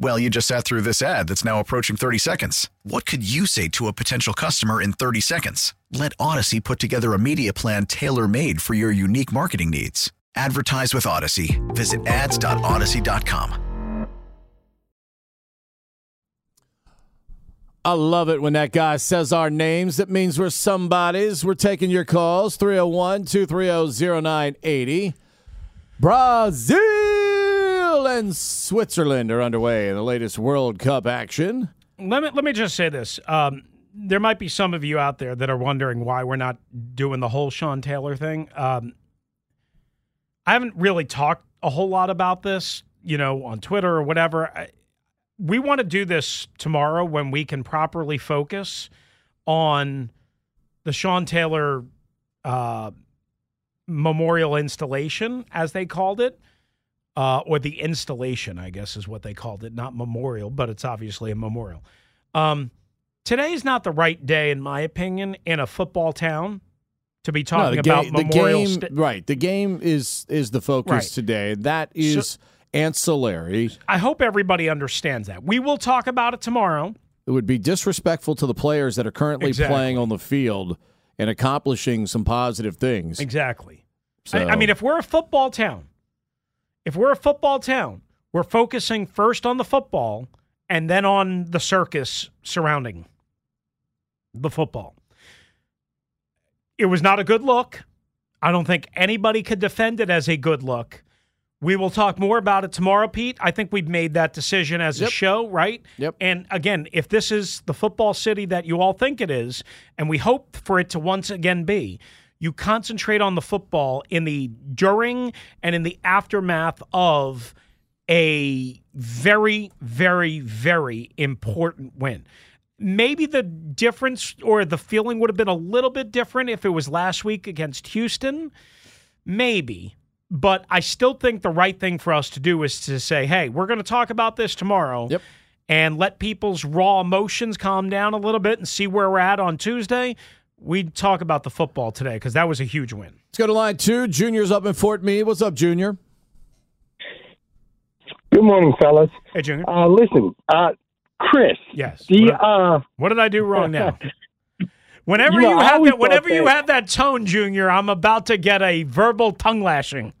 Well, you just sat through this ad that's now approaching 30 seconds. What could you say to a potential customer in 30 seconds? Let Audacy put together a media plan tailor made for your unique marketing needs. Advertise with Audacy. Visit ads.audacy.com. I love it when that guy says our names. It means we're somebody's. We're taking your calls 301 230 0980. Brazil and Switzerland are underway in the latest World Cup action. Let me let me just say this. Um, there might be some of you out there that are wondering why we're not doing the whole Sean Taylor thing. Um, I haven't really talked a whole lot about this, you know, on Twitter or whatever. I, we want to do this tomorrow when we can properly focus on the Sean Taylor uh, memorial installation, as they called it, uh, or the installation, I guess is what they called it, not memorial, but it's obviously a memorial. Um, today is not the right day, in my opinion, in a football town to be talking no, about memorial. The game, right. The game is is the focus Right. today. That is ancillary. I hope everybody understands that. We will talk about it tomorrow. It would be disrespectful to the players that are currently Exactly. playing on the field and accomplishing some positive things. Exactly. So, I, I mean, if we're a football town, if we're a football town, we're focusing first on the football and then on the circus surrounding the football. It was not a good look. I don't think anybody could defend it as a good look. We will talk more about it tomorrow, Pete. I think we've made that decision as a show, right? Yep. And again, if this is the football city that you all think it is, and we hope for it to once again be, you concentrate on the football in the during and in the aftermath of a very, very, very important win. Maybe the difference or the feeling would have been a little bit different if it was last week against Houston. Maybe. But I still think the right thing for us to do is to say, hey, we're going to talk about this tomorrow Yep. and let people's raw emotions calm down a little bit and see where we're at on Tuesday. We talk about the football today because that was a huge win. let's go to line two. Junior's up in Fort Meade. What's up, Junior? Good morning, fellas. Hey, Junior. Uh, listen, uh, Chris. Yes. The what, uh, what did I do wrong now? Whenever You know, you have that, whenever thought you that- have that tone, Junior, I'm about to get a verbal tongue lashing.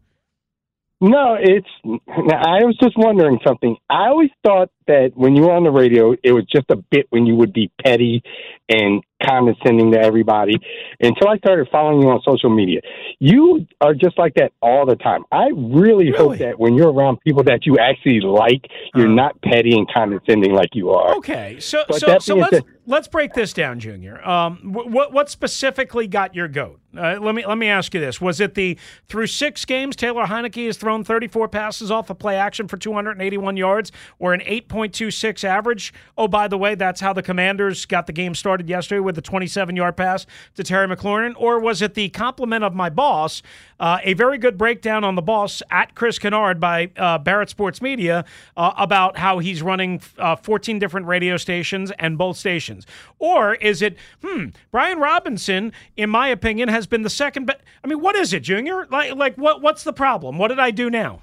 no, it's. I was just wondering something. I always thought that when you were on the radio, it was just a bit when you would be petty and condescending to everybody. Until I started following you on social media, you are just like that all the time. I really, hope that when you're around people that you actually like, you're Uh. not petty and condescending like you are. Okay, so But so so let's said- let's break this down, Junior. Um, what what specifically got your goat? Uh, let me let me ask you this: Was it the through six games Taylor Heinicke has thrown 34 passes off of play action for 281 yards, or an 8.26 average? Oh, by the way, that's how the Commanders got the game started yesterday with a 27 yard pass to Terry McLaurin. Or was it the compliment of my boss? Uh, a very good breakdown on the boss at Chris Kinard by uh, Barrett Sports Media uh, about how he's running uh, 14 different radio stations and both stations. Or is it, hmm, Brian Robinson, in my opinion, has been the second best. I mean, what is it, Junior? Like, like what? What's the problem? What did I do now?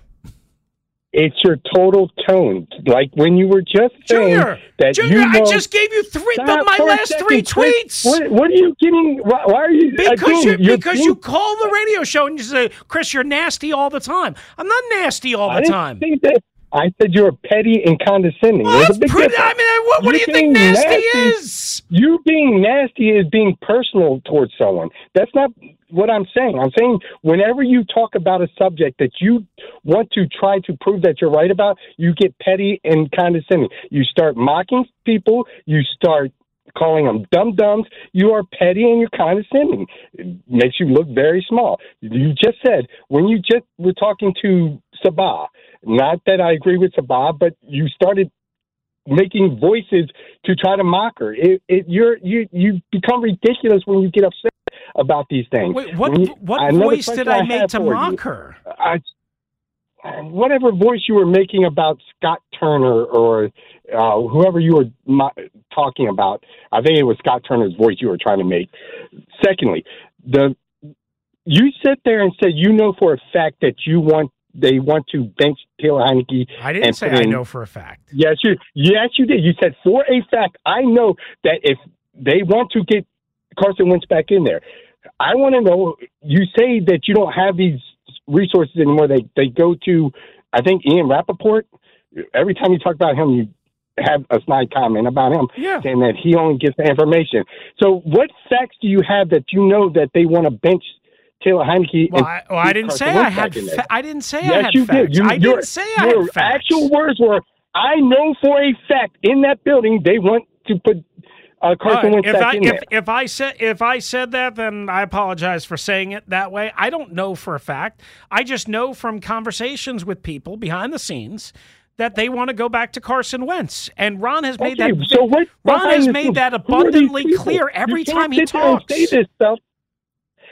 It's your total tone. Like when you were just saying Junior, that Junior, you know, I just gave you three, Stop my last second, three tweets. What, what are you getting? Why, why are you? Because again, you because being- you call the radio show and you say, Chris, you're nasty all the time. I'm not nasty all I the didn't time. think that. I said you were petty and condescending. Well, There's a big pretty. difference. I mean, what, what do you think nasty, nasty- is? You being nasty is being personal towards someone. That's not what I'm saying. I'm saying whenever you talk about a subject that you want to try to prove that you're right about, you get petty and condescending. You start mocking people. You start calling them dum dums. You are petty and you're condescending. It makes you look very small. You just said when you just were talking to Sabah. Not that I agree with Sabah, but you started making voices to try to mock her. It, it, you're you you become ridiculous when you get upset about these things. Wait, what you- what voice did I have make to mock you, her? I, whatever voice you were making about Scott Turner or uh, whoever you were mo- talking about, I think it was Scott Turner's voice you were trying to make. Secondly, the you sit there and say you know for a fact that you want they want to bench Taylor Heinicke. I didn't and say put I in- know for a fact. Yes, you yes you did. You said for a fact I know that if they want to get Carson Wentz back in there, I want to know. You say that you don't have these resources anymore. They they go to I think Ian Rapoport. Every time you talk about him, you have a snide comment about him, Yeah. saying that he only gets the information. So, what facts do you have that you know that they want to bench Taylor Heinicke? Well, I, well, I didn't say I had. back in there? Fa- I didn't say I Yes, had you facts. did. You, I didn't say I had facts. actual words were, "I know for a fact in that building they want to put uh, Carson right, Wentz if back I in if, there." if I said if I said that, then I apologize for saying it that way. I don't know for a fact. I just know from conversations with people behind the scenes that they want to go back to Carson Wentz, and Ron has made Okay, that. so Ron has made that Who are these abundantly clear every time he sit there and talks. Say this stuff.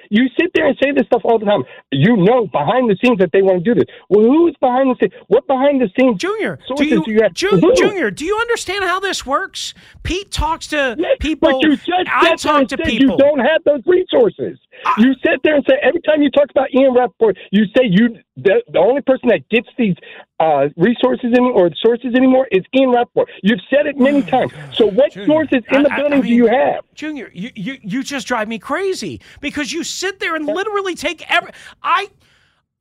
You sit there and say this stuff all the time. You know behind the scenes that they want to do this. Well, who's behind the scenes? What behind the scenes Junior, do you, do you have? Ju- Junior, do you understand how this works? Pete talks to Yes, people. But you just I talk to said people. You don't have those resources. You sit there and say every time you talk about Ian Rapoport, you say you the, the only person that gets these uh, resources any, or sources anymore is Ian Rapoport. You've said it many times. So what sources in the I- building I do you have? Junior, you, you you just drive me crazy because you sit there and literally take every I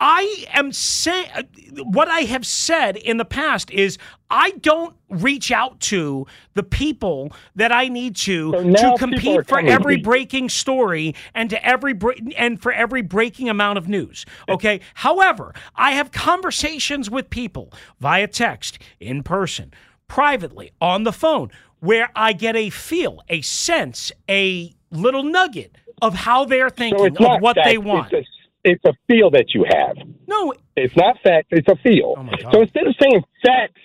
I am saying what I have said in the past is I don't reach out to the people that I need to So to now people are compete for every breaking story and to every bre- and for every breaking amount of news. Okay. However, I have conversations with people via text, in person, privately, on the phone, where I get a feel, a sense, a little nugget of how they're thinking not of what facts, they want. It's a, feel that you have. no, It's not facts. It's a feel. Oh, so instead of saying facts,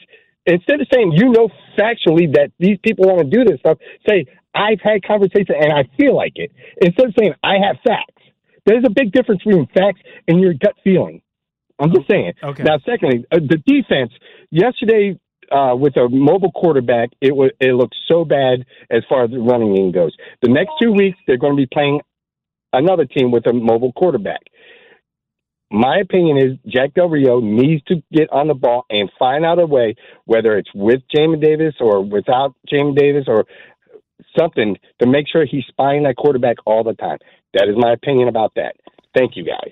instead of saying you know factually that these people want to do this stuff, say I've had conversation and I feel like it. Instead of saying I have facts, there's a big difference between facts and your gut feeling. I'm just saying. okay. Now, secondly, uh, the defense yesterday. Uh, with a mobile quarterback, it was it looked so bad as far as the running game goes. The next two weeks, they're going to be playing another team with a mobile quarterback my opinion is Jack Del Rio needs to get on the ball and find out a way, whether it's with Jamin Davis or without Jamin Davis or something, to make sure he's spying that quarterback all the time. That is my opinion about that. Thank you, guys.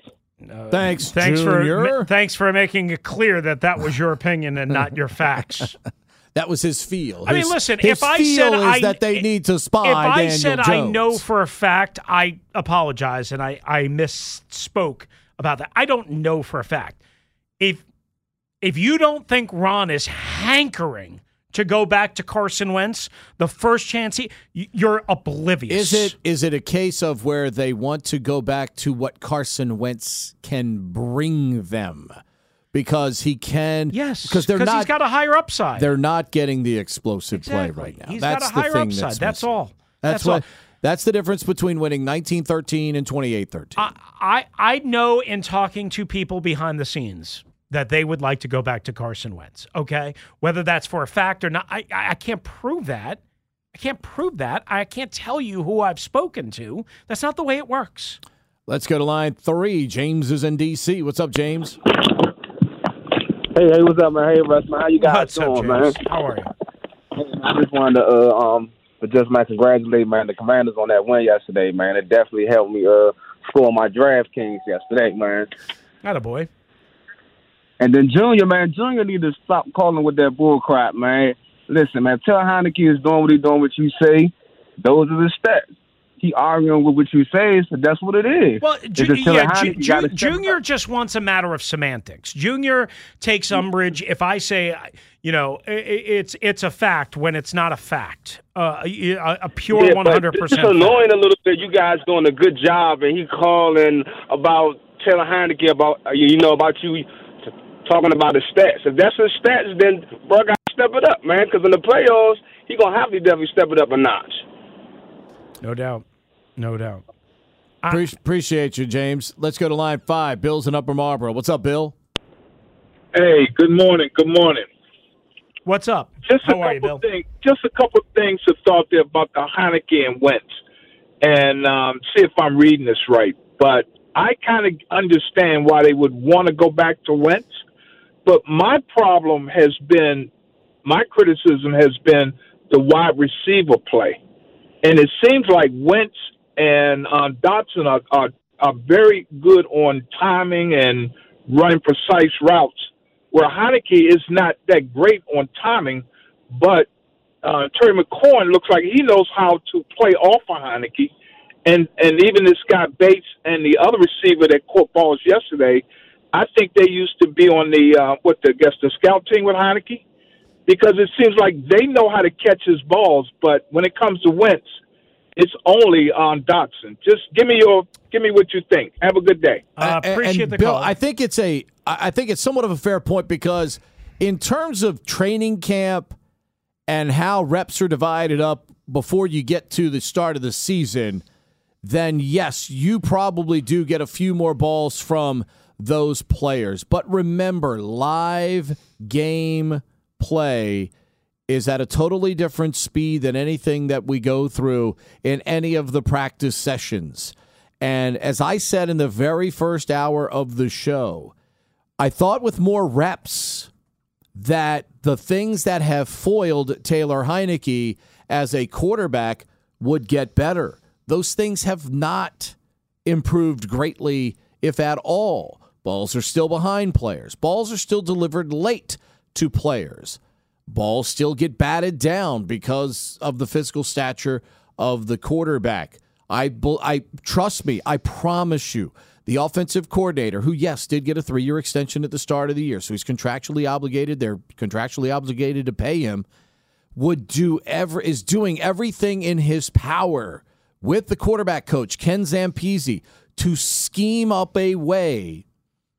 Uh, thanks, thanks Junior. for thanks for making it clear that that was your opinion and not your facts. That was his feel. I mean, listen, his if I feel said is I- that they need to spy if I Daniel said Jones. I know for a fact, I apologize and I, I misspoke about that. I don't know for a fact. If if you don't think Ron is hankering to go back to Carson Wentz, the first chance he, you're oblivious. Is it is it a case of where they want to go back to what Carson Wentz can bring them? Because he can Yes, because they're not. He's got a higher upside. they're not getting the explosive play right now. He's that's got a the higher thing upside. That's, That's all. That's, That's what all. That's the difference between winning 1913 and 28-13. I, I I know in talking to people behind the scenes that they would like to go back to Carson Wentz. Okay, whether that's for a fact or not, I I I can't prove that. I can't prove that. I can't tell you who I've spoken to. That's not the way it works. Let's go to line three. James is in D.C. What's up, James? Hey, hey, what's up, man? Hey, Russ, man. How you guys What's up, doing, man? How are you? I just wanted to uh, um just man congratulate man the Commanders on that win yesterday, man. It definitely helped me uh score my DraftKings yesterday, man. Not a boy. And then Junior, man, Junior need to stop calling with that bull crap, man. Listen, man, tell Heinicke is doing what he's doing, what you say. Those are the stats. He arguing with what you say, so that's what it is. Well, Ju- just yeah, Ju- Ju- gotta Junior just wants a matter of semantics. Junior takes umbrage if I say, you know, i- i- it's it's a fact when it's not a fact, uh, a, a pure one hundred percent. It's percent. annoying a little bit. You guys doing a good job, and he calling about Taylor Heinicke about uh, you know about you talking about the stats. If that's his stats, then bro got to step it up, man. Because in the playoffs, he gonna have to definitely step it up a notch. No doubt, no doubt. Pre- appreciate you, James. Let's go to line five. Bill's in Upper Marlboro. What's up, Bill? Hey, good morning. Good morning. What's up? Just How a are you, couple Bill? things. Just a couple things to thought there about the Heinicke and Wentz, and um, see if I'm reading this right. But I kind of understand why they would want to go back to Wentz. But my problem has been, my criticism has been the wide receiver play, and it seems like Wentz and uh, Dotson are, are are very good on timing and running precise routes where Heinicke is not that great on timing, but uh, Terry McCoy looks like he knows how to play off of Heinicke. And and even this guy Bates and the other receiver that caught balls yesterday, I think they used to be on the uh, what the I guess the scout team with Heinicke, because it seems like they know how to catch his balls, but when it comes to Wentz, it's only on Dotson. Just give me your give me what you think. Have a good day. Uh, appreciate and the Bill, call. I think it's a I think it's somewhat of a fair point because in terms of training camp and how reps are divided up before you get to the start of the season, then yes, you probably do get a few more balls from those players. But remember, live game play is at a totally different speed than anything that we go through in any of the practice sessions. And as I said in the very first hour of the show, I thought with more reps that the things that have foiled Taylor Heinicke as a quarterback would get better. Those things have not improved greatly, if at all. Balls are still behind players. Balls are still delivered late to players. Balls still get batted down because of the physical stature of the quarterback. I, I trust me. I promise you, the offensive coordinator, who yes did get a three-year extension at the start of the year, so he's contractually obligated. They're contractually obligated to pay him. Would do ever is doing everything in his power with the quarterback coach Ken Zampese to scheme up a way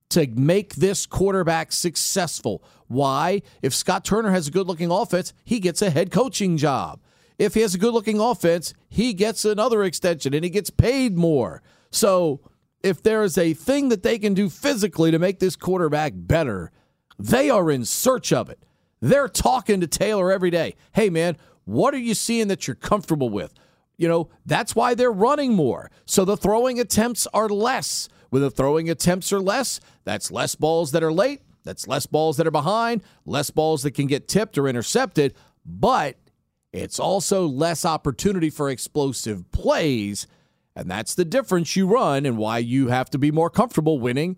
to make this quarterback successful. Why? If Scott Turner has a good looking offense, he gets a head coaching job. If he has a good looking offense, he gets another extension and he gets paid more. So, if there is a thing that they can do physically to make this quarterback better, they are in search of it. They're talking to Taylor every day. Hey, man, what are you seeing that you're comfortable with? You know, that's why they're running more. So the throwing attempts are less. When the throwing attempts are less, that's less balls that are late, that's less balls that are behind, less balls that can get tipped or intercepted, but it's also less opportunity for explosive plays. And that's the difference you run and why you have to be more comfortable winning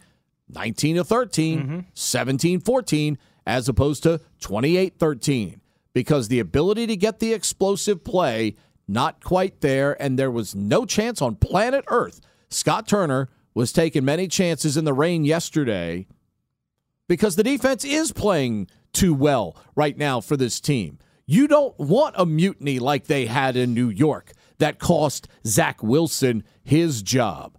19 to 13, mm-hmm. 17 14, as opposed to 28 13. Because the ability to get the explosive play, not quite there, and there was no chance on planet Earth. Scott Turner was taking many chances in the rain yesterday because the defense is playing too well right now for this team. You don't want a mutiny like they had in New York that cost Zach Wilson his job.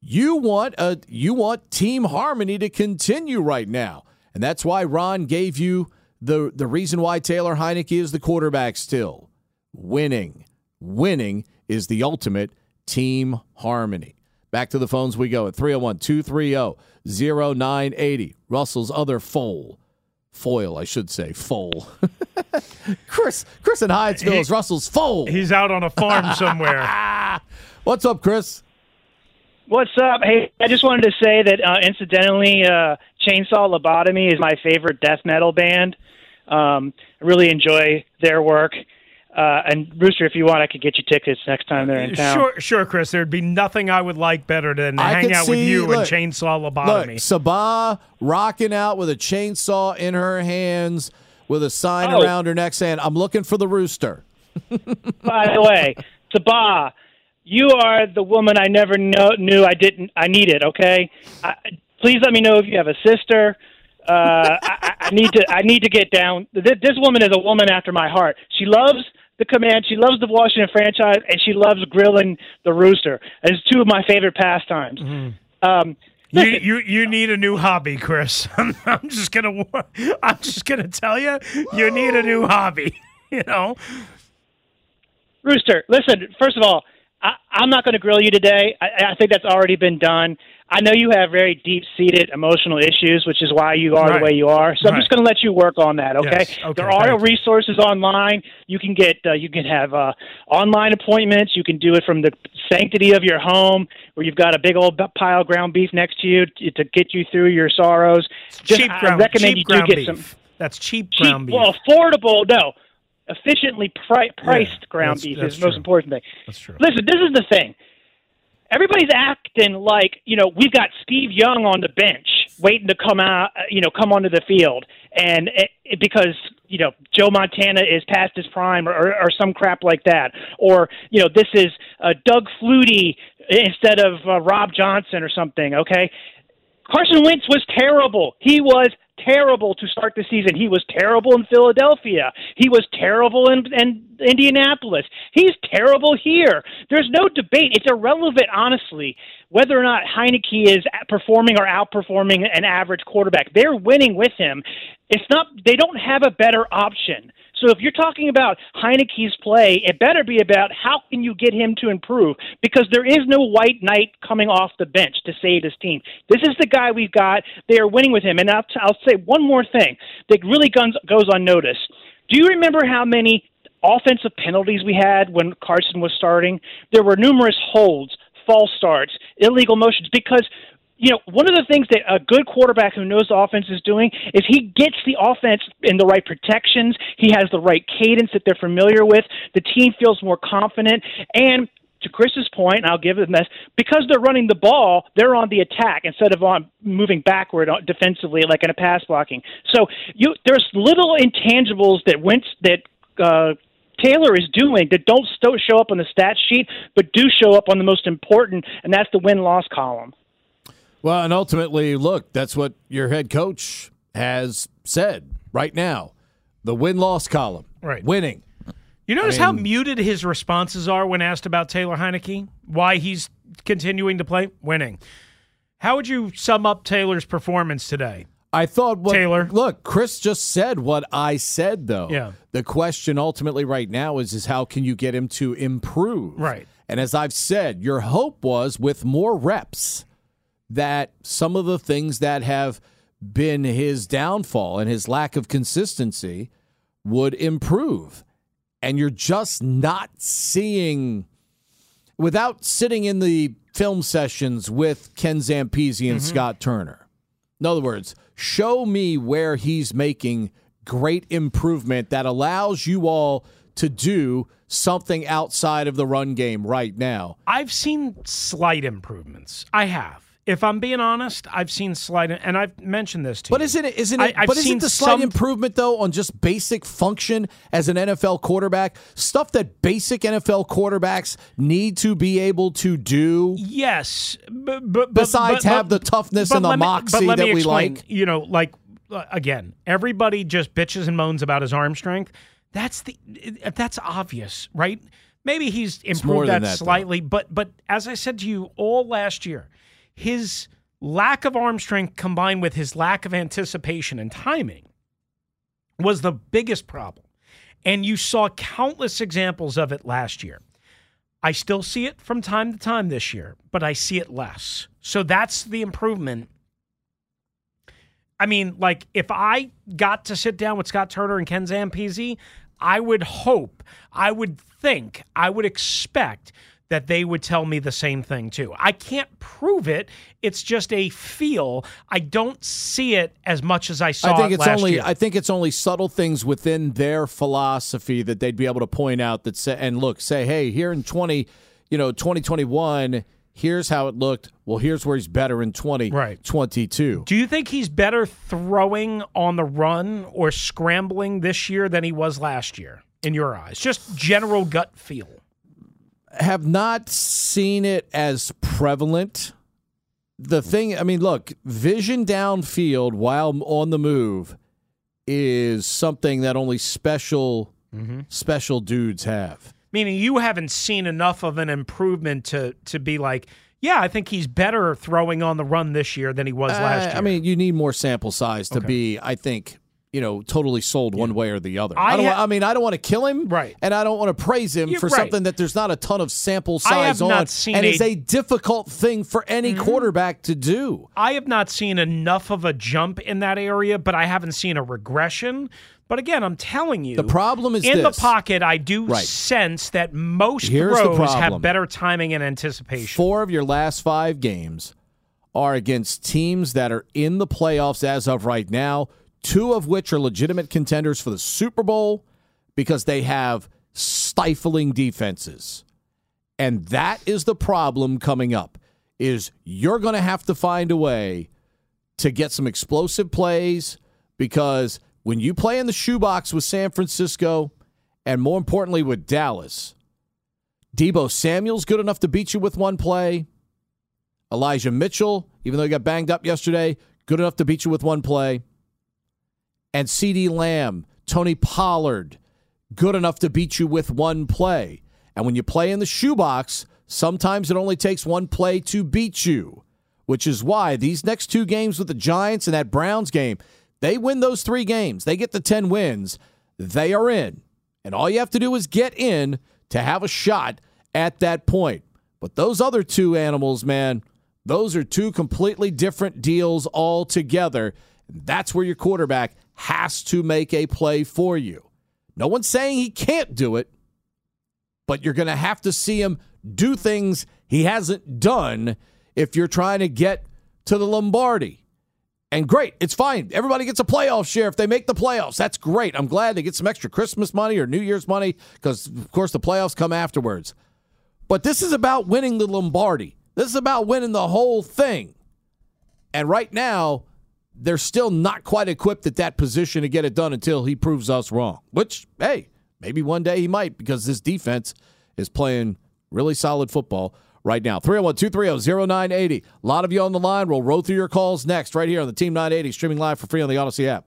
You want a you want team harmony to continue right now. And that's why Ron gave you the the reason why Taylor Heinicke is the quarterback still. Winning. Winning is the ultimate team harmony. Back to the phones we go at 301 230 0980. Russell's other foal. Foil, I should say. Foal. Chris Chris in Hyattsville is Russell's foal. He's out on a farm somewhere. What's up, Chris? What's up? Hey, I just wanted to say that uh, incidentally, uh, Chainsaw Lobotomy is my favorite death metal band. Um, I really enjoy their work. Uh, and Rooster, if you want, I could get you tickets next time they're in town. Sure, sure, Chris. There'd be nothing I would like better than I hang could out with you look, and chainsaw Look, lobotomy. Sabah rocking out with a chainsaw in her hands with a sign Oh. around her neck saying, "I'm looking for the rooster." By the way, Sabah, you are the woman I never know, knew I didn't I needed. Okay, I, please let me know if you have a sister. Uh, I, I- I need to I need to get down. This, this woman is a woman after my heart. She loves the command. She loves the Washington franchise, and she loves grilling the rooster. It's two of my favorite pastimes. Um, You, you you need a new hobby, Chris. I'm, I'm just gonna I'm just gonna tell you, you need a new hobby. You know, Rooster, listen. First of all, I, I'm not going to grill you today. I, I think that's already been done. I know you have very deep-seated emotional issues, which is why you are Right. the way you are. So I'm just going to let you work on that. Okay. Yes. Okay, there are thank you. resources online. You can get. Uh, you can have uh, online appointments. You can do it from the sanctity of your home, where you've got a big old pile of ground beef next to you to, to get you through your sorrows. Just, cheap I ground, recommend cheap you do get beef. some That's cheap cheap, ground beef. well, affordable. No, efficiently pri- priced Yeah, ground beef is the most important thing. That's true. Listen, this is the thing. Everybody's acting like you know we've got Steve Young on the bench waiting to come out, uh, you know, come onto the field, and it, it- because you know Joe Montana is past his prime, or, or, or some crap like that, or you know this is uh, Doug Flutie instead of uh, Rob Johnson or something. Okay, Carson Wentz was terrible. He was terrible to start the season. He was terrible in Philadelphia. He was terrible in, in Indianapolis. He's terrible here. There's no debate. It's irrelevant, honestly, whether or not Heinicke is performing or outperforming an average quarterback. They're winning with him. It's not. They don't have a better option. So if you're talking about Heinicke's play, it better be about how can you get him to improve because there is no white knight coming off the bench to save his team. This is the guy we've got. They are winning with him. And I'll, I'll say one more thing that really guns, goes unnoticed. Do you remember how many offensive penalties we had when Carson was starting? There were numerous holds, false starts, illegal motions because you know, one of the things that a good quarterback who knows the offense is doing is he gets the offense in the right protections. He has the right cadence that they're familiar with. The team feels more confident. And to Chris's point, and I'll give him this, because they're running the ball, they're on the attack instead of on moving backward defensively like in a pass blocking. So you there's little intangibles that Wentz that uh, Taylor is doing that don't show up on the stat sheet, but do show up on the most important, and that's the win loss column. Well, and ultimately, look, that's what your head coach has said right now. The win loss column. Right. Winning. You notice I how muted his responses are when asked about Taylor Heinicke? Why he's continuing to play? Winning. How would you sum up Taylor's performance today? I thought what Taylor. Look, Chris just said what I said though. Yeah. The question ultimately right now is is how can you get him to improve? Right. And as I've said, your hope was with more reps that some of the things that have been his downfall and his lack of consistency would improve. And you're just not seeing without sitting in the film sessions with Ken Zampese and mm-hmm. Scott Turner. In other words, show me where he's making great improvement that allows you all to do something outside of the run game right now. I've seen slight improvements. I have. If I'm being honest, I've seen slight, and I've mentioned this to But you. isn't it? Isn't it? I've but isn't the slight some- improvement though on just basic function as an NFL quarterback stuff that basic NFL quarterbacks need to be able to do? Yes, but, but Besides but- have the toughness but and the let me- moxie that we explain, like. You know, like uh, again, everybody just bitches and moans about his arm strength. That's the that's obvious, right? Maybe he's improved that, that, though. slightly, but but as I said to you all last year, his lack of arm strength combined with his lack of anticipation and timing was the biggest problem. And you saw countless examples of it last year. I still see it from time to time this year, but I see it less. So that's the improvement. I mean, like if I got to sit down with Scott Turner and Ken Zampese, I would hope, I would think, I would expect that they would tell me the same thing too. I can't prove it. It's just a feel. I don't see it as much as I saw I think it it's last only year. I think it's only subtle things within their philosophy that they'd be able to point out that say and look say hey here in 20 you know 2021 Here's how it looked. Well, here's where he's better in 2022. Do you think he's better throwing on the run or scrambling this year than he was last year, in your eyes? Just general gut feel. Have not seen it as prevalent. The thing, I mean, look, vision downfield while on the move is something that only special special dudes have. Meaning you haven't seen enough of an improvement to to be like, yeah, I think he's better throwing on the run this year than he was last Uh, year. I mean, you need more sample size to be, I think, you know, totally sold one way or the other. I I, don't. ha- I mean, I don't want to kill him, Right. And I don't want to praise him You're for right. something that there's not a ton of sample size on, not seen and a- it's a difficult thing for any mm-hmm. quarterback to do. I have not seen enough of a jump in that area, but I haven't seen a regression. But again, I'm telling you, The problem is in this. the pocket. I do Right. sense that most Here's throws have better timing and anticipation. Four of your last five games are against teams that are in the playoffs as of right now, two of which are legitimate contenders for the Super Bowl because they have stifling defenses. And that is the problem coming up is you're going to have to find a way to get some explosive plays because when you play in the shoebox with San Francisco and more importantly with Dallas, Deebo Samuel's good enough to beat you with one play. Elijah Mitchell, even though he got banged up yesterday, good enough to beat you with one play. And CeeDee Lamb, Tony Pollard, good enough to beat you with one play. And when you play in the shoebox, sometimes it only takes one play to beat you, which is why these next two games with the Giants and that Browns game, they win those three games. They get the 10 wins. They are in. And all you have to do is get in to have a shot at that point. But those other two animals, man, those are two completely different deals altogether. That's where your quarterback has to make a play for you. No one's saying he can't do it, but you're going to have to see him do things he hasn't done if you're trying to get to the Lombardi. And great, it's fine. Everybody gets a playoff share if they make the playoffs. That's great. I'm glad they get some extra Christmas money or New Year's money because, of course, the playoffs come afterwards. But this is about winning the Lombardi. This is about winning the whole thing. And right now, they're still not quite equipped at that position to get it done until he proves us wrong. Which, hey, maybe one day he might because this defense is playing really solid football right now. 301 230 0980. A lot of you on the line. We'll roll through your calls next, right here on the Team 980, streaming live for free on the Audacy app.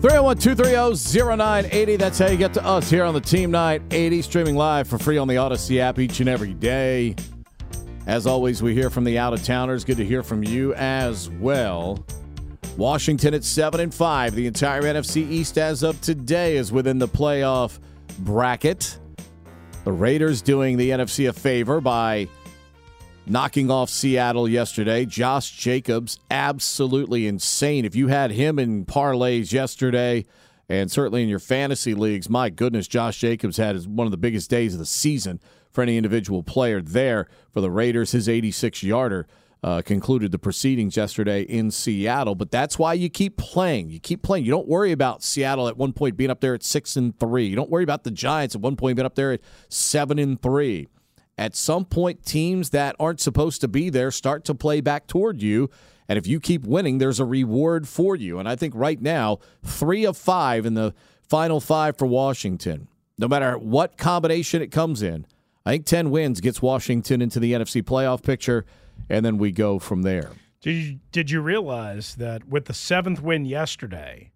Three zero one two three zero zero nine eighty. That's how you get to us here on the Team 980, streaming live for free on the Audacy app each and every day. As always, we hear from the out of towners. Good to hear from you as well. Washington at seven and five. The entire NFC East as of today is within the playoff bracket. The Raiders doing the NFC a favor by knocking off Seattle yesterday. Josh Jacobs, absolutely insane. If you had him in parlays yesterday, and certainly in your fantasy leagues, my goodness, Josh Jacobs had one of the biggest days of the season for any individual player there for the Raiders. His 86 yarder uh, concluded the proceedings yesterday in Seattle. But that's why you keep playing. You keep playing. You don't worry about Seattle at one point being up there at six and three. You don't worry about the Giants at one point being up there at seven and three at some point, teams that aren't supposed to be there start to play back toward you. And if you keep winning, there's a reward for you. And I think right now, three of five in the final five for Washington, no matter what combination it comes in, I think 10 wins gets Washington into the NFC playoff picture, and then we go from there. Did you, did you realize that with the seventh win yesterday,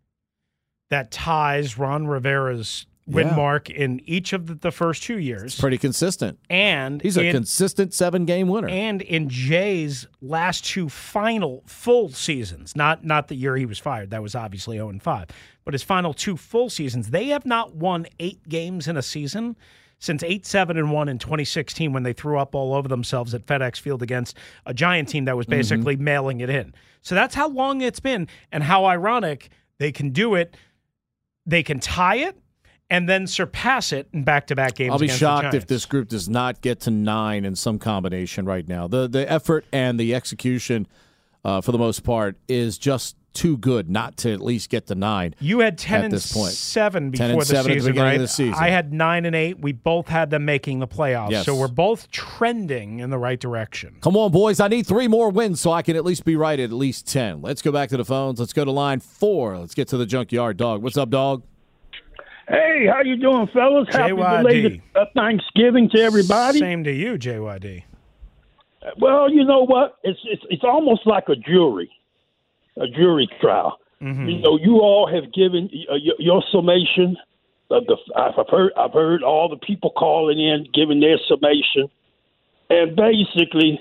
that ties Ron Rivera's win Yeah. mark in each of the, first two years? Pretty consistent. And He's a in- consistent seven game winner. And in Jay's last two final full seasons, not not the year he was fired, that was obviously 0 and 5, but his final two full seasons, they have not won eight games in a season since 8 7 and 1 in 2016 when they threw up all over themselves at FedEx Field against a giant team that was mm-hmm. basically mailing it in. So that's how long it's been and how ironic they can do it. They can tie it and then surpass it in back-to-back games I'll be the shocked if this group does not get to nine in some combination right now. The the effort and the execution, uh, for the most part, is just too good not to at least get to nine. You had ten at and this point. seven 10 before the seven the season, beginning right? the season. I had nine and eight. We both had them making the playoffs, Yes. so we're both trending in the right direction. Come on, boys! I need three more wins so I can at least be right at at least ten. Let's go back to the phones. Let's go to line four. Let's get to the junkyard dog. What's up, dog? Hey, how you doing, fellas? Happy belated uh, Thanksgiving to everybody. Same to you, JYD. Well, you know what? It's it's it's almost like a jury, a jury trial. Mm-hmm. You know, you all have given uh, your, your summation. Of the I've heard I've heard all the people calling in giving their summation, and basically,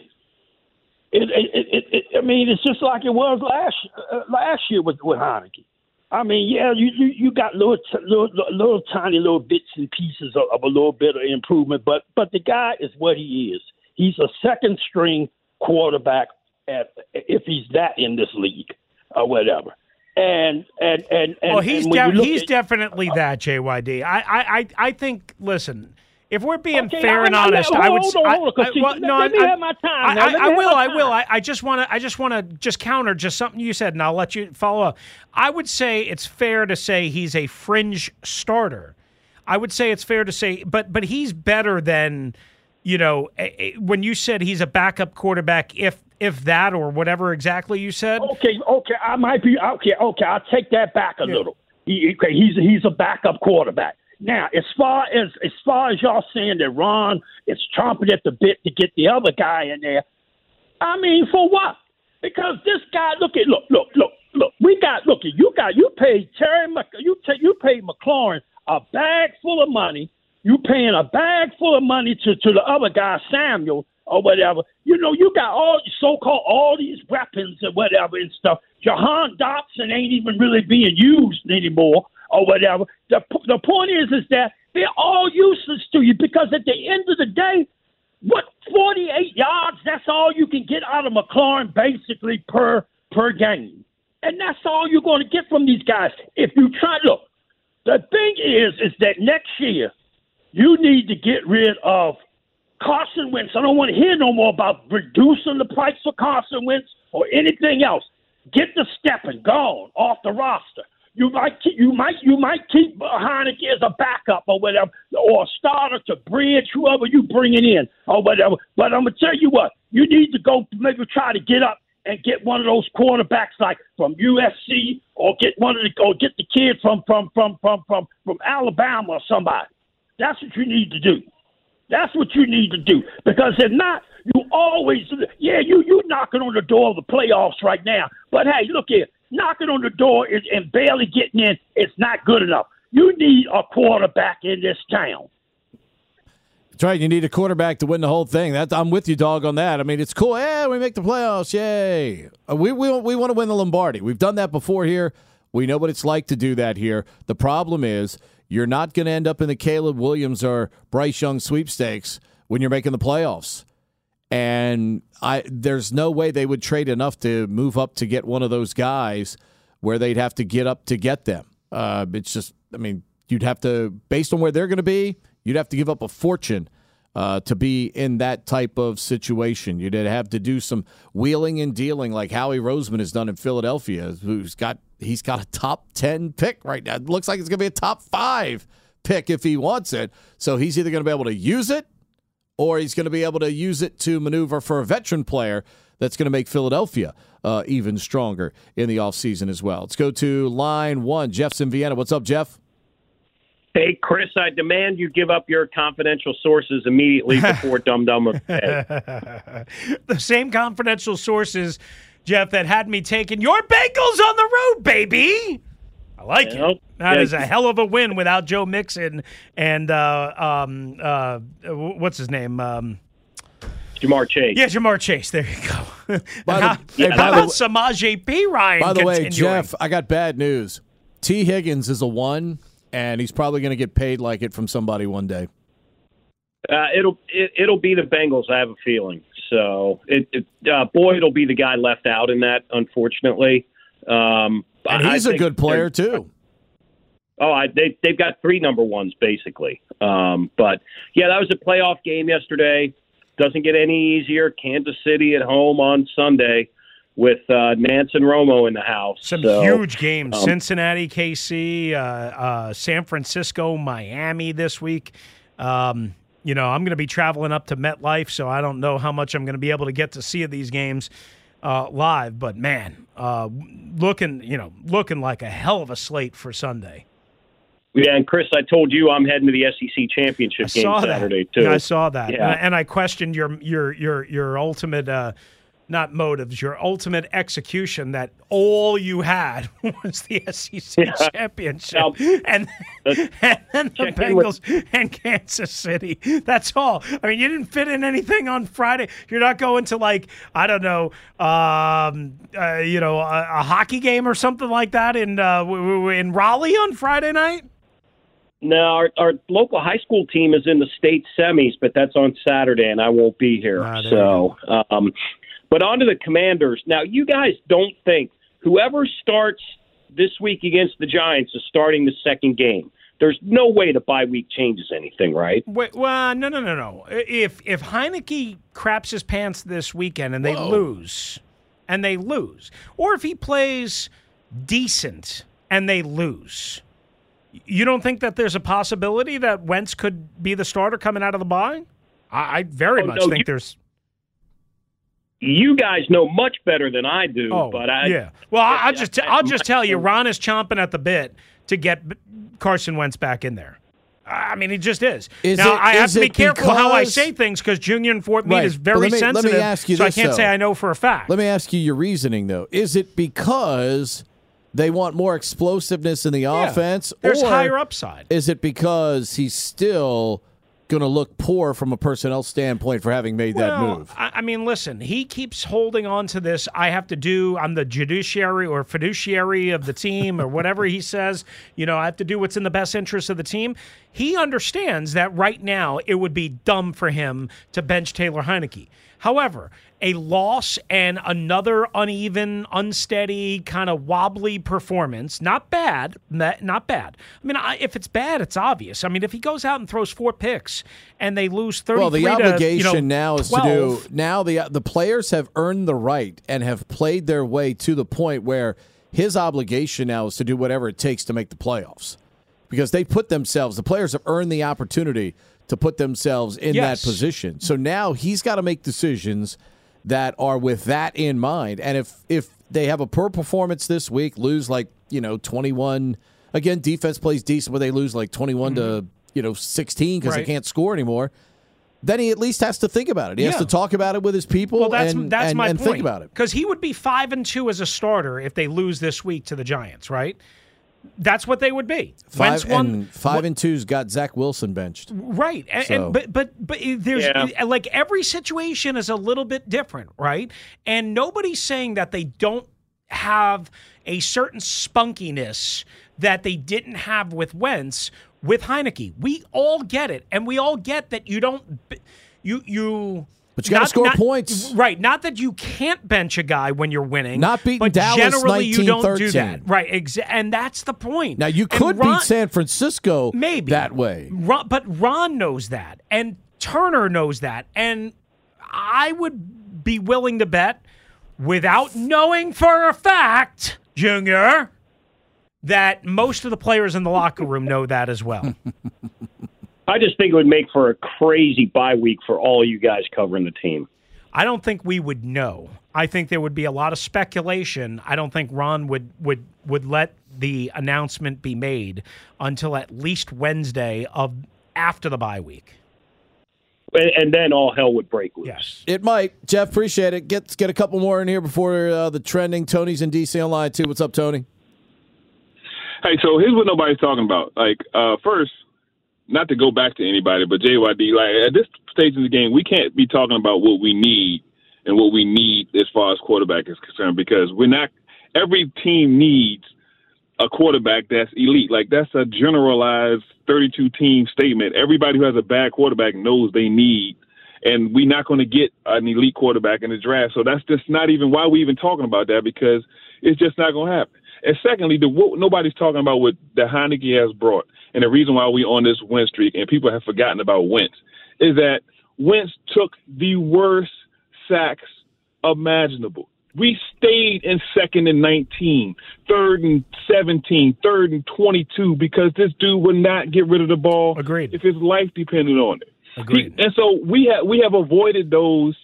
it it, it, it I mean it's just like it was last uh, last year with with Heinicke. I mean, yeah, you you, you got little, t- little little tiny little bits and pieces of, of a little bit of improvement, but but the guy is what he is. He's a second string quarterback at if he's that in this league or whatever. And and and and well, he's and de- he's at- definitely that, JYD. I, I I I think. Listen. If we're being Okay, fair I- and I- honest, I on, would. hold on, hold on, I- well, let- no, let me I- have my time I. I, I will. I will. I, I just want to. I just want to just counter just something you said, and I'll let you follow up. I would say it's fair to say he's a fringe starter. I would say it's fair to say, but but he's better than you know when you said he's a backup quarterback, if if that or whatever exactly you said. Okay, okay, I might be okay. Okay, I'll take that back a little. He, okay, he's he's a backup quarterback. Now, as far as as far as y'all saying that Ron is chomping at the bit to get the other guy in there, I mean, for what? Because this guy, look at look look look look. We got look at you got you paid Terry Mc, you ta- you paid McLaurin a bag full of money. You paying a bag full of money to to the other guy Samuel or whatever. You know, you got all so called all these weapons and whatever and stuff. Jahan Dotson ain't even really being used anymore or whatever. The the point is is that they're all useless to you because at the end of the day, what 48 yards? That's all you can get out of McLaurin basically per per game, and that's all you're going to get from these guys. If you try, look, the thing is, is that next year you need to get rid of Carson Wentz. I don't want to hear no more about reducing the price for Carson Wentz or anything else. Get the stepping gone off the roster. You might keep, you might you might keep Heinicke as a backup or whatever, or a starter to bridge whoever you bringing in or whatever. But I'm gonna tell you what, you need to go maybe try to get up and get one of those quarterbacks like from USC or get one of the or get the kid from from from from from from Alabama or somebody. That's what you need to do. That's what you need to do because if not, you always yeah you you knocking on the door of the playoffs right now. But hey, look here, knocking on the door is, and barely getting in is not good enough. You need a quarterback in this town. That's right. You need a quarterback to win the whole thing. That I'm with you, dog, on that. I mean, it's cool. Yeah, we make the playoffs. Yay! Uh, We we we want to win the Lombardi. We've done that before here. We know what it's like to do that here. The problem is you're not going to end up in the Caleb Williams or Bryce Young sweepstakes when you're making the playoffs. And I there's no way they would trade enough to move up to get one of those guys where they'd have to get up to get them. Uh, it's just, I mean, you'd have to, based on where they're going to be, you'd have to give up a fortune uh, to be in that type of situation. You'd have to do some wheeling and dealing like Howie Roseman has done in Philadelphia, who's got he's got a top ten pick right now. It looks like it's going to be a top five pick if he wants it. So he's either going to be able to use it or he's going to be able to use it to maneuver for a veteran player that's going to make Philadelphia uh, even stronger in the offseason as well. Let's go to line one. Jeff's in Vienna. What's up, Jeff? Hey, Chris, I demand you give up your confidential sources immediately before Dum Dum of the same confidential sources, Jeff, that had me taking your Bengals on the road, baby. I like Well, it. That yeah. is a hell of a win without Joe Mixon and uh, um, uh, what's his name? Um, Ja'Marr Chase. yeah, Ja'Marr Chase. There you go. By the- how, hey, how by about way- Samaje Perine? By the way. Jeff, I got bad news. Tee Higgins is a one, and he's probably going to get paid like it from somebody one day. Uh, it'll it, it'll be the Bengals. I have a feeling. So it, it uh, Boyd will be the guy left out in that, unfortunately. Um, And I he's a good player too. Oh, I, they they've got three number ones basically. Um, but yeah, that was a playoff game yesterday. Doesn't get any easier. Kansas City at home on Sunday with uh, Nance and Romo in the house. Some So, huge games: um, Cincinnati, KC, uh, uh, San Francisco, Miami this week. Um, you know, I'm going to be traveling up to MetLife, so I don't know how much I'm going to be able to get to see these games uh, live. But man, uh, looking, you know, looking like a hell of a slate for Sunday. Yeah, and Chris, I told you I'm heading to the SEC championship I game Saturday that. too. I saw that, Yeah. and, and I questioned your your your your ultimate. Uh, not motives, your ultimate execution that all you had was the SEC Yeah. championship. Now, and, and then the in with- Bengals and Kansas City. That's all. I mean, you didn't fit in anything on Friday. You're not going to like I don't know, um, uh, you know, a, a hockey game or something like that in uh, in Raleigh on Friday night. No, our, our local high school team is in the state semis, but that's on Saturday, and I won't be here. Ah, so, um, but on to the Commanders. Now, you guys don't think whoever starts this week against the Giants is starting the second game. There's no way the bye week changes anything, right? Wait, well, no, no, no, no. If if Heinicke craps his pants this weekend and they lose, and they lose, or if he plays decent and they lose, you don't think that there's a possibility that Wentz could be the starter coming out of the bye? I, I very Oh, much no, think you- there's. You guys know much better than I do, Oh, but I yeah. Well, I, I'll just I'll just tell you, Ron is chomping at the bit to get Carson Wentz back in there. I mean, he just is. Is now it- I have is to be it careful how I say things because Junior and Fort Meade Right, is very let me- let me sensitive. ask you so this, I can't though. say I know for a fact. Let me ask you your reasoning though. Is it because they want more explosiveness in the offense, There's or higher upside. Is it because he's still going to look poor from a personnel standpoint for having made that move? I, I mean, listen, he keeps holding on to this. I have to do, I'm the judiciary or fiduciary of the team or whatever he says. You know, I have to do what's in the best interest of the team. He understands that right now it would be dumb for him to bench Taylor Heinicke. However, a loss and another uneven, unsteady, kind of wobbly performance, not bad, not bad. I mean, I, if it's bad, it's obvious. I mean, if he goes out and throws four picks and they lose 33 Well, the to, obligation you know, now is 12, to do now the the players have earned the right and have played their way to the point where his obligation now is to do whatever it takes to make the playoffs because they put themselves the players have earned the opportunity to put themselves in Yes. that position. So now he's got to make decisions that are with that in mind. And if if they have a poor performance this week, lose like, you know, 21 again defense plays decent but they lose like 21 to, you know, 16 cuz they Mm-hmm. Can't score anymore then he at least has to think about it. He has to talk about it with his people Well, that's and, that's and, my and point. think about it. because he would be five and two as a starter if they lose this week to the Giants, right? That's what they would be. Five won- and five and two's got Zach Wilson benched. Right, and, So- and but but but there's Yeah. like every situation is a little bit different, right? And nobody's saying that they don't have a certain spunkiness that they didn't have with Wentz with Heinicke. We all get it, and we all get that you don't you you. But you gotta score not- points. right? Not that you can't bench a guy when you're winning, Not beating but Dallas generally you don't do that, right? Exa- and that's the point. Now you could Ron- beat San Francisco Maybe. that way. Ron, but Ron knows that, and Turner knows that, and I would be willing to bet, without knowing for a fact, Junior, that most of the players in the locker room know that as well. I just think it would make for a crazy bye week for all you guys covering the team. I don't think we would know. I think there would be a lot of speculation. I don't think Ron would would would let the announcement be made until at least Wednesday of after the bye week. And, and then all hell would break loose. Yes. It might. Jeff, appreciate it. Get get a couple more in here before uh, the trending. Tony's in DC online too. What's up, Tony? Hey, so here's what nobody's talking about. Like, uh, first, not to go back to anybody, but JYD, like at this stage in the game, we can't be talking about what we need and what we need as far as quarterback is concerned because we're not. Every team needs a quarterback that's elite. Like that's a generalized 32 team statement. Everybody who has a bad quarterback knows they need, and we're not going to get an elite quarterback in the draft. So that's just not even why we even talking about that because it's just not going to happen. And secondly, the what nobody's talking about what the Heinicke has brought, and the reason why we on this win streak, and people have forgotten about Wentz, is that Wentz took the worst sacks imaginable. We stayed in second and 19, third and 17, third and 22 because this dude would not get rid of the ball Agreed. if his life depended on it. Agreed. He- and so we have we have avoided those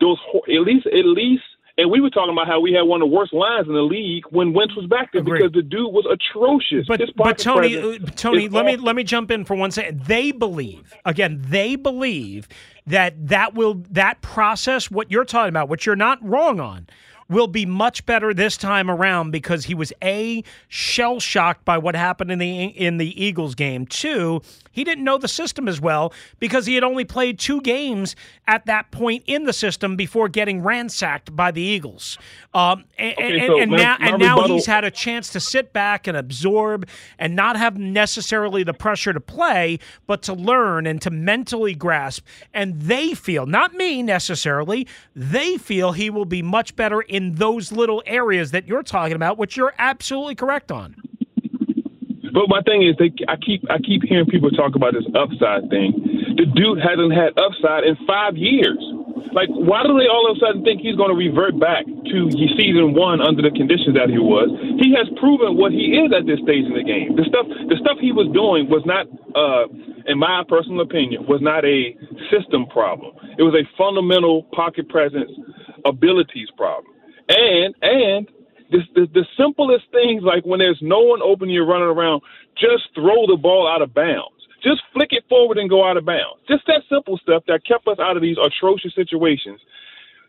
those at least at least and we were talking about how we had one of the worst lines in the league when Wentz was back there because the dude was atrocious. But but Tony, uh, Tony, let me let me jump in for one second. They believe again. They believe that that will that process. What you're talking about, which you're not wrong on. Will be much better this time around because he was a shell shocked by what happened in the in the Eagles game. Two, he didn't know the system as well because he had only played two games at that point in the system before getting ransacked by the Eagles. Um, and, Okay, and- so and now and now rebuttal- he's had a chance to sit back and absorb and not have necessarily the pressure to play, but to learn and to mentally grasp. And they feel, not me necessarily, they feel he will be much better in those little areas that you're talking about, which you're absolutely correct on. But my thing is, they, I keep I keep hearing people talk about this upside thing. The dude hasn't had upside in five years. Like, why do they all of a sudden think he's going to revert back to season one under the conditions that he was? He has proven what he is at this stage in the game. The stuff the stuff he was doing was not, uh, in my personal opinion, was not a system problem. It was a fundamental pocket presence abilities problem. And and the, the, the simplest things like when there's no one open, you're running around, just throw the ball out of bounds. Just flick it forward and go out of bounds. Just that simple stuff that kept us out of these atrocious situations.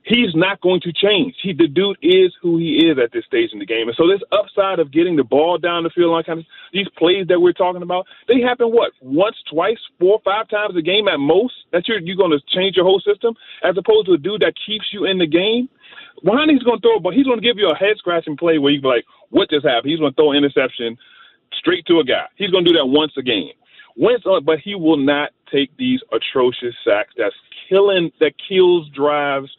He's not going to change. He, the dude is who he is at this stage in the game. And so this upside of getting the ball down the field, like kind of these plays that we're talking about, they happen what once, twice, four, five times a game at most. That you're you're going to change your whole system, as opposed to a dude that keeps you in the game. Wahani's going to throw, but he's going to give you a head scratching play where you be like, "What just happened?" He's going to throw an interception straight to a guy. He's going to do that once a game. Wentz, uh, but he will not take these atrocious sacks that's killing, that kills drives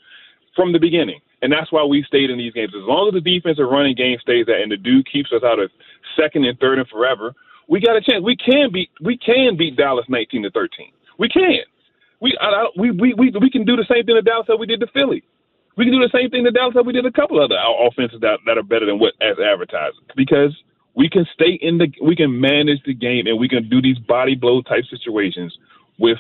from the beginning. And that's why we stayed in these games. As long as the defensive running game stays that, and the dude keeps us out of second and third and forever, we got a chance. We can beat, we can beat Dallas nineteen to thirteen. We can. We, I, I, we, we, we, we can do the same thing to Dallas that we did to Philly. We can do the same thing to Dallas that we did a couple other offenses that, that are better than what as advertised because we can stay in the we can manage the game and we can do these body blow type situations with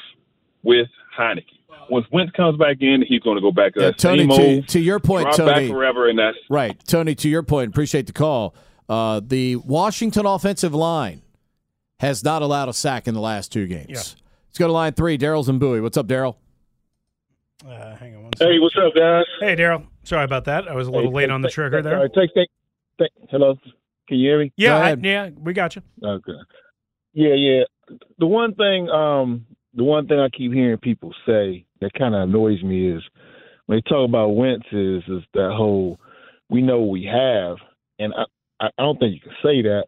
with Heinicke. Once Wentz comes back in, he's going to go back to Yeah, that Tony, same to, old to your point, Tony. back forever, and that's Right. Tony, to your point, appreciate the call. Uh, the Washington offensive line has not allowed a sack in the last two games. Yeah. Let's go to line three. Daryl's in Bowie. What's up, Daryl? Uh, hang on one Hey, what's up, guys? Hey, Daryl. Sorry about that. I was a little Hey, late take- on the take- trigger All there. right, take, take, take, hello. Can you hear me? Yeah, I, yeah, we got you. Okay. Yeah, yeah. The one thing, um, the one thing I keep hearing people say that kind of annoys me is when they talk about Wentz is is that whole we know we have, and I I I don't think you can say that.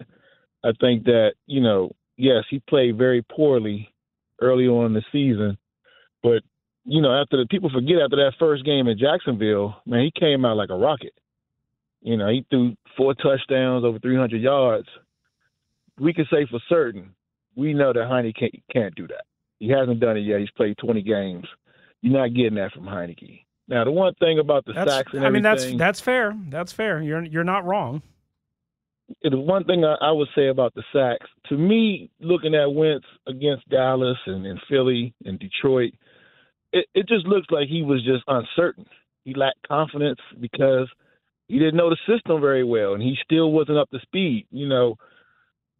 I think that you know, yes, he played very poorly early on in the season, but you know, after the people forget after that first game in Jacksonville, man, he came out like a rocket. You know, he threw four touchdowns, over 300 yards. We can say for certain, we know that Heinicke can't, can't do that. He hasn't done it yet. He's played 20 games. You're not getting that from Heinicke. Now, the one thing about the That's, sacks and I mean, that's that's fair. That's fair. You're you're not wrong. the one thing I, I would say about the sacks, to me, looking at Wentz against Dallas and, and Philly and Detroit, it, it just looks like he was just uncertain. He lacked confidence because he didn't know the system very well, and he still wasn't up to speed. You know,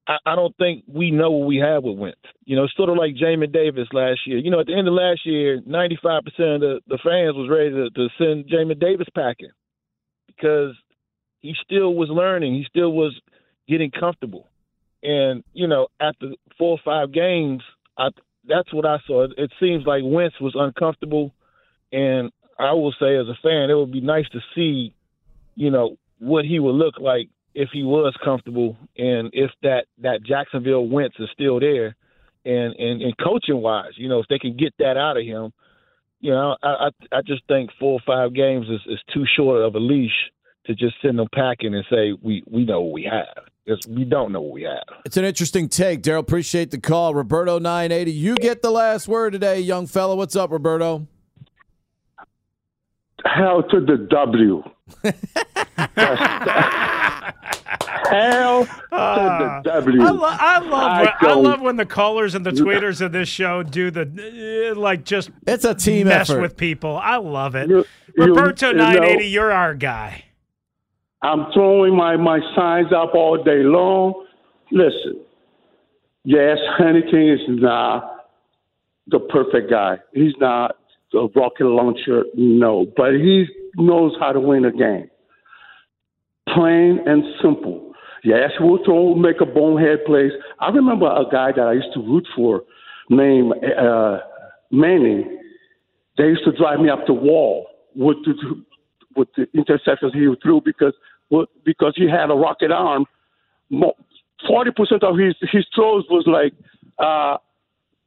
I, I don't think we know what we have with Wentz. You know, sort of like Jamin Davis last year. You know, at the end of last year, 95% of the, the fans was ready to, to send Jamin Davis packing because he still was learning. He still was getting comfortable. And, you know, after four or five games, I, that's what I saw. It, seems like Wentz was uncomfortable. And I will say, as a fan, it would be nice to see, you know, what he would look like if he was comfortable and if that that Jacksonville Wentz is still there, and and, and coaching wise, you know, if they can get that out of him, you know, I I, I just think four or five games is, is too short of a leash to just send them packing and say we we know what we have because we don't know what we have. It's an interesting take, Daryl. Appreciate the call, Roberto nine eighty. You get the last word today, young fella. What's up, Roberto? Hell to the W. Hell to the W. I, lo- I love I when, I love when the callers and the tweeters of this show do the uh, like just it's a team mess effort. with people. I love it. You- you- Roberto you know- nine eighty, you're our guy. I'm throwing my, my signs up all day long. Listen, yes, Henneken is not the perfect guy. He's not a rocket launcher, no, but he knows how to win a game. Plain and simple. Yes, we'll throw, make a bonehead plays. I remember a guy that I used to root for named uh, Manning. They used to drive me up the wall with the, with the interceptions he threw because because he had a rocket arm. Forty percent of his his throws was like uh,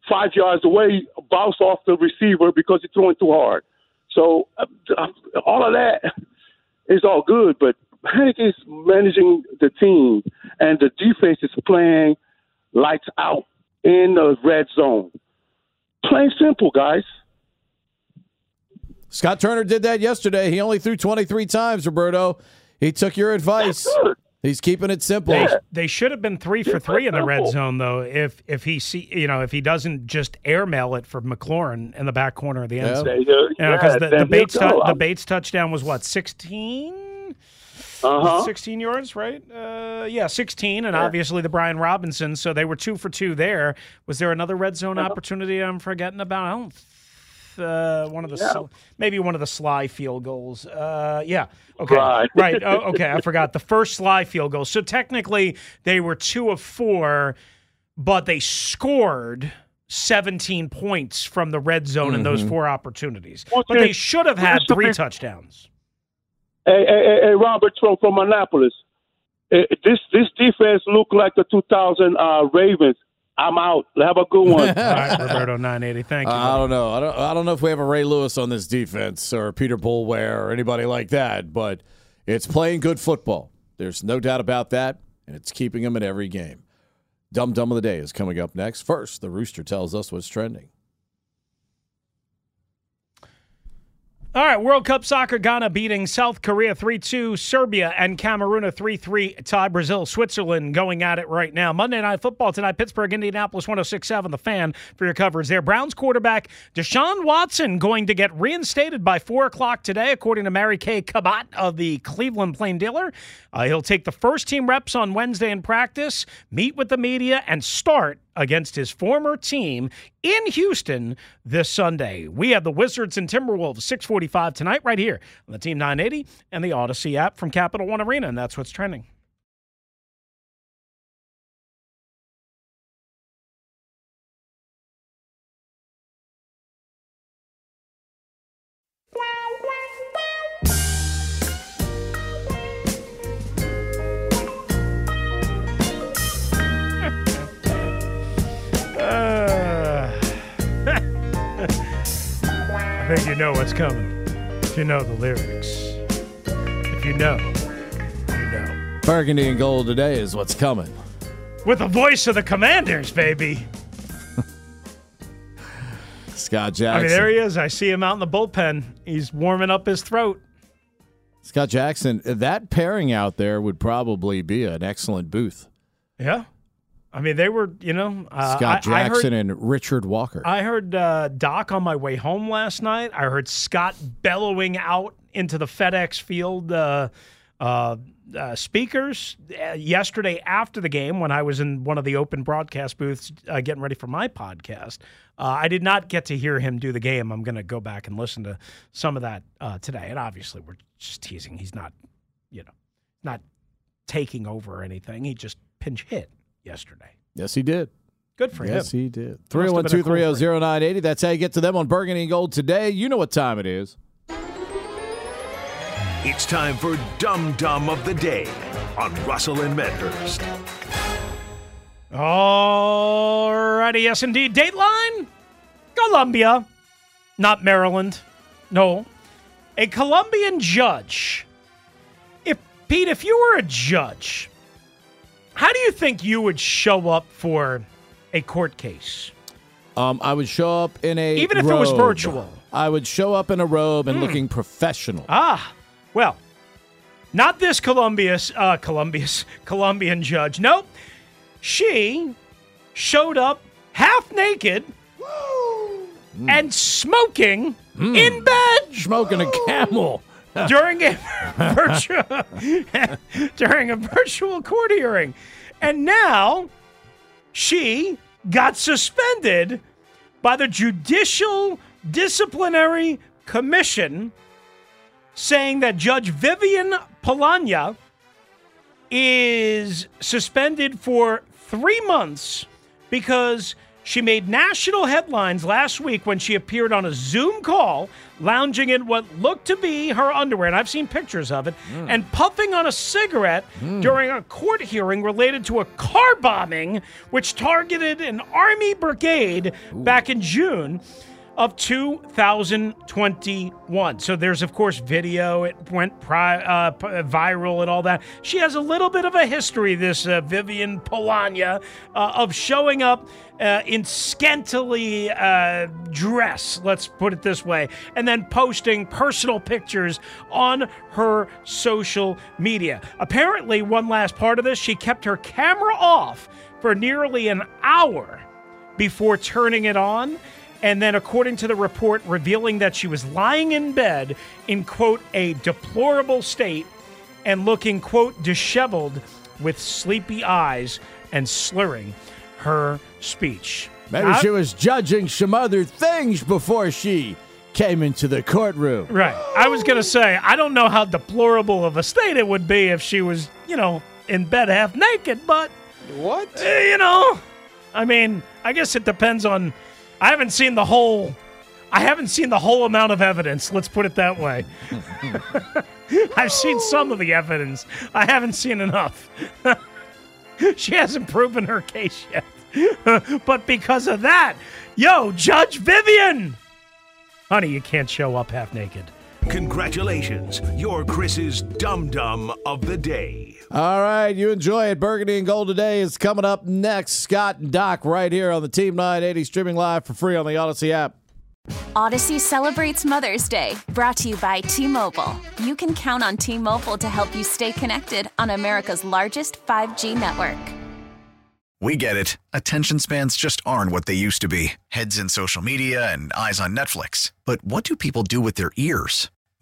five yards away, bounce off the receiver because he's throwing too hard. So uh, all of that is all good, but Heineken is managing the team, and the defense is playing lights out in the red zone. Plain simple, guys. Scott Turner did that yesterday. He only threw 23 times, Roberto. He took your advice. He's keeping it simple. They, they should have been three for three in the red zone though. If if he see you know if he doesn't just airmail it for McLaurin in the back corner of the end Yeah. zone, There you- Yeah, because yeah, the, the Bates go. tou- the Bates touchdown was what sixteen. Uh-huh. 16 yards, right? Uh, yeah, 16, and Yeah. obviously the Brian Robinson. So they were two for two there. Was there another red zone opportunity I'm forgetting about? I don't. Uh, one of the Yeah. sl- maybe one of the sly field goals. Uh, yeah. Okay. Right. right. Oh, okay. I forgot the first sly field goal. So technically they were two of four, but they scored 17 points from the red zone in those Mhm. four opportunities. Well, But they should have had three touchdowns. Hey, hey, hey, hey, Robert from from Annapolis. Eh, This this defense looked like the 2000 uh, Ravens. I'm out. Have a good one. All right, Roberto 980. Thank you. I don't know. I don't. I don't know if we have a Ray Lewis on this defense or Peter Boulware or anybody like that, but it's playing good football. There's no doubt about that, and it's keeping them in every game. Dumb Dumb of the Day is coming up next. First, the Rooster tells us what's trending. All right, World Cup soccer Ghana beating South Korea 3 2, Serbia and Cameroon 3 3 tie Brazil, Switzerland going at it right now. Monday Night Football tonight, Pittsburgh, Indianapolis 1067, the fan for your coverage there. Browns quarterback Deshaun Watson going to get reinstated by 4 o'clock today, according to Mary Kay Cabot of the Cleveland Plain Dealer. Uh, he'll take the first team reps on Wednesday in practice, meet with the media, and start against his former team in Houston this Sunday. We have the Wizards and Timberwolves 645 tonight right here on the Team 980 and the Audacy app from Capital One Arena, and that's what's trending. You know what's coming. If you know the lyrics. If you know, you know. Burgundy and gold today is what's coming. With the voice of the commanders, baby. Scott Jackson. I mean, there he is. I see him out in the bullpen. He's warming up his throat. Scott Jackson. That pairing out there would probably be an excellent booth. Yeah. I mean, they were, you know, uh, Scott I- I heard- Jackson and Richard Walker. I heard uh, Doc on my way home last night. I heard Scott bellowing out into the FedEx field uh, uh, uh, speakers uh, yesterday after the game when I was in one of the open broadcast booths uh, getting ready for my podcast. Uh, I did not get to hear him do the game. I'm going to go back and listen to some of that uh, today. And obviously, we're just teasing. He's not, you know, not taking over or anything. He just pinch hit yesterday. Yes, he did. Good for yes, him. Yes, he did. Must have been a cool 312 30980. That's how you get to them on Burgundy and Gold today. You know what time it is. It's time for Dum Dum of the Day on Russell and Medhurst. Alrighty, yes indeed. Dateline, Columbia, not Maryland. No, a Colombian judge. If Pete, if you were a judge, how do you think you would show up for a court case? Um, I would show up in a Even if it was virtual. I would show up in a robe and Hmm. looking professional. Ah, well, not this Columbia's, uh, Columbia's, Colombian judge. Nope. She showed up half naked and smoking in bed. Smoking a camel. during a virtual during a virtual court hearing. And now she got suspended by the Judicial Disciplinary Commission saying that Judge Vivian Polania is suspended for three months because she made national headlines last week when she appeared on a Zoom call, lounging in what looked to be her underwear, and I've seen pictures of it, hmm. and puffing on a cigarette hmm. during a court hearing related to a car bombing which targeted an Army brigade back in June of 2021. So there's, of course, video. It went pri- uh, viral and all that. She has a little bit of a history, this uh, Vivian Polania, uh, of showing up uh, in scantily uh, dress, let's put it this way, and then posting personal pictures on her social media. Apparently, one last part of this, she kept her camera off for nearly an hour before turning it on. And then, according to the report, revealing that she was lying in bed in, quote, a deplorable state and looking, quote, disheveled with sleepy eyes and slurring her speech. Maybe Now- she was judging some other things before she came into the courtroom. Right. I was going to say, I don't know how deplorable of a state it would be if she was, you know, in bed half naked, but. What? Eh, you know, I mean, I guess it depends on. I haven't seen the whole. I haven't seen the whole amount of evidence. Let's put it that way. I've seen some of the evidence. I haven't seen enough. she hasn't proven her case yet. but because of that, yo, Judge Vivian! Honey, you can't show up half naked. Congratulations, you're Chris's Dum Dum of the Day. All right, you enjoy it. Burgundy and Gold today is coming up next. Scott and Doc right here on the Team 980 streaming live for free on the Audacy app. Audacy celebrates Mother's Day, brought to you by T Mobile. You can count on T Mobile to help you stay connected on America's largest 5G network. We get it. Attention spans just aren't what they used to be heads in social media and eyes on Netflix. But what do people do with their ears?